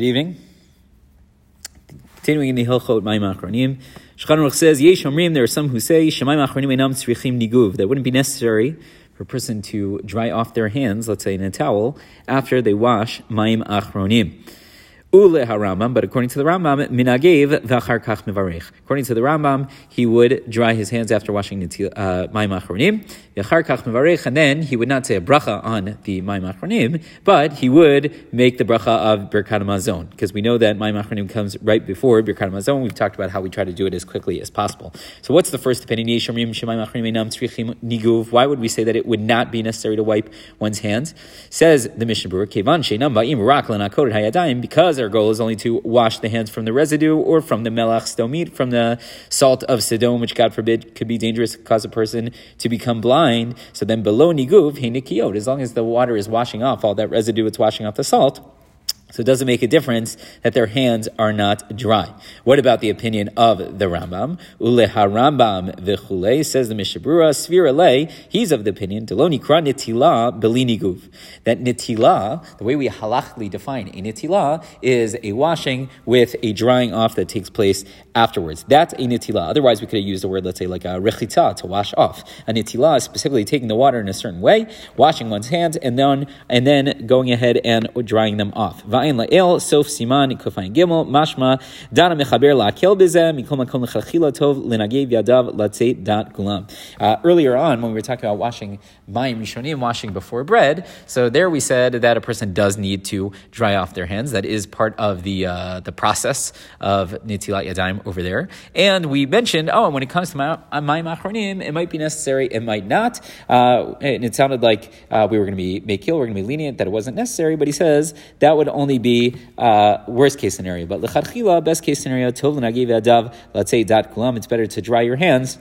Good evening. Continuing in the Hilchot Mayim Achronim, Shulchan Aruch says, Yesh Omrim, there are some who say, Shemayim Achronim Einam Tzrichim Niguv, that wouldn't be necessary for a person to dry off their hands, let's say in a towel, after they wash Mayim Achronim. Ule but according to the Rambam, minagev v'achar kach mevarech. According to the Rambam, he would dry his hands after washing the uh, mayim achronim, v'achar kach and then he would not say a bracha on the mayim achronim, but he would make the bracha of Birkat Hamazon, because we know that mayim achronim comes right before Birkat Hamazon. We've talked about how we try to do it as quickly as possible. So what's the first opinion? Why would we say that it would not be necessary to wipe one's hands? Says the Mishnah Berurah, because our goal is only to wash the hands from the residue or from the melach sedomit, from the salt of Sodom, which God forbid could be dangerous, cause a person to become blind. So then below niguv, he as long as the water is washing off all that residue, it's washing off the salt so it doesn't make a difference that their hands are not dry. What about the opinion of the Rambam? Ule Rambam v'chule says the Mishnah Berurah Svira Le. He's of the opinion deloni kra nitila belini That nitila, the way we halachically define a nitila, is a washing with a drying off that takes place afterwards. That's a nitila. Otherwise, we could have used the word, let's say, like a rechita to wash off. A nitila is specifically taking the water in a certain way, washing one's hands, and then and then going ahead and drying them off. Uh, earlier on, when we were talking about washing mayim rishonim, washing before bread, so there we said that a person does need to dry off their hands. That is part of the uh, the process of nitilat yadayim over there. And we mentioned, oh, when it comes to mayim achronim, it might be necessary, it might not. Uh, and it sounded like uh, we were going to be makil, we're going to be lenient, that it wasn't necessary, but he says that would only be uh, worst case scenario. But lechatchila, best case scenario, tov adav, let's say dat kulam, it's better to dry your hands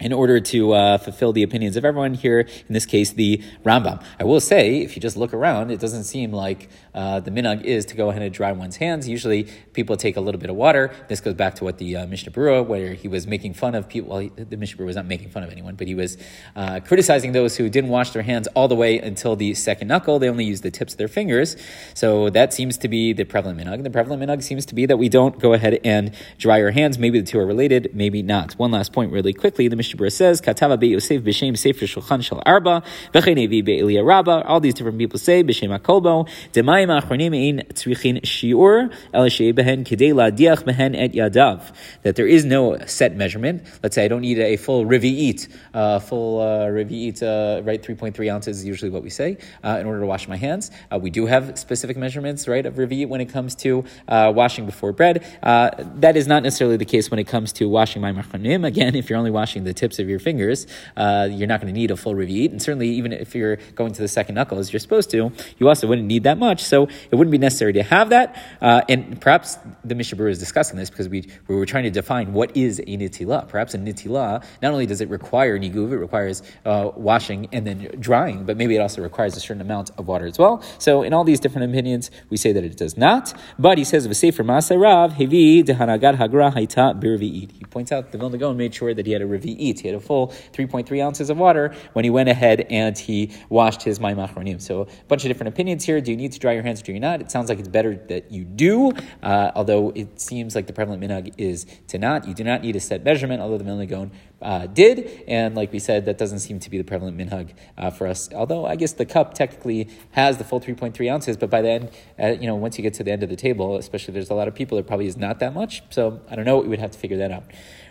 in order to uh, fulfill the opinions of everyone here, in this case, the Rambam. I will say, if you just look around, it doesn't seem like uh, the minhag is to go ahead and dry one's hands. Usually, people take a little bit of water. This goes back to what the uh, Mishnah Berurah, where he was making fun of people. Well, he, the Mishnah Berurah was not making fun of anyone, but he was uh, criticizing those who didn't wash their hands all the way until the second knuckle. They only used the tips of their fingers. So that seems to be the prevalent minhag. The prevalent minhag seems to be that we don't go ahead and dry our hands. Maybe the two are related, maybe not. One last point, really quickly. The Mishnah Mishnah says, Katava be Yosef b'shem Sefer Shulchan Shel Arba, v'chenevi be'elia Rabba. All these different people say, b'shem HaKolbo, demayim achronim ein tzrichin shiur, el behen kidei la'diach behen et yadav. That there is no set measurement. Let's say I don't need a full rivi'it, uh, full uh, rivi'it, uh, right, 3.3 ounces is usually what we say, uh, in order to wash my hands. Uh, we do have specific measurements, right, of rivi'it when it comes to uh, washing before bread. Uh, that is not necessarily the case when it comes to washing mayim achronim. Again, if you're only washing the tips of your fingers, uh, you're not going to need a full revi'it. And certainly, even if you're going to the second knuckle as you're supposed to, you also wouldn't need that much. So it wouldn't be necessary to have that. Uh, and perhaps the Mishnah Berurah is discussing this because we, we were trying to define what is a nitila. Perhaps a nitila, not only does it require niguv, it requires uh, washing and then drying, but maybe it also requires a certain amount of water as well. So in all these different opinions, we say that it does not. But he says, V'sefer Ma'aseh Rav, Hevi, Dehanagad Hagra Haita Birvi'id. He points out the Vilna Gaon made sure that he had a revi'it, he had a full 3.3 ounces of water when he went ahead and he washed his mayim achronim. So a bunch of different opinions here. Do you need to dry your hands or do you not? It sounds like it's better that you do, uh, although it seems like the prevalent minhag is to not. You do not need a set measurement, although the Vilna Gaon uh, did. And like we said, that doesn't seem to be the prevalent minhag uh, for us. Although I guess the cup technically has the full 3.3 ounces, but by then, uh, you know, once you get to the end of the table, especially there's a lot of people, it probably is not that much. So I don't know. We would have to figure that out.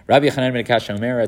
Rabbi Chanan ben Omer,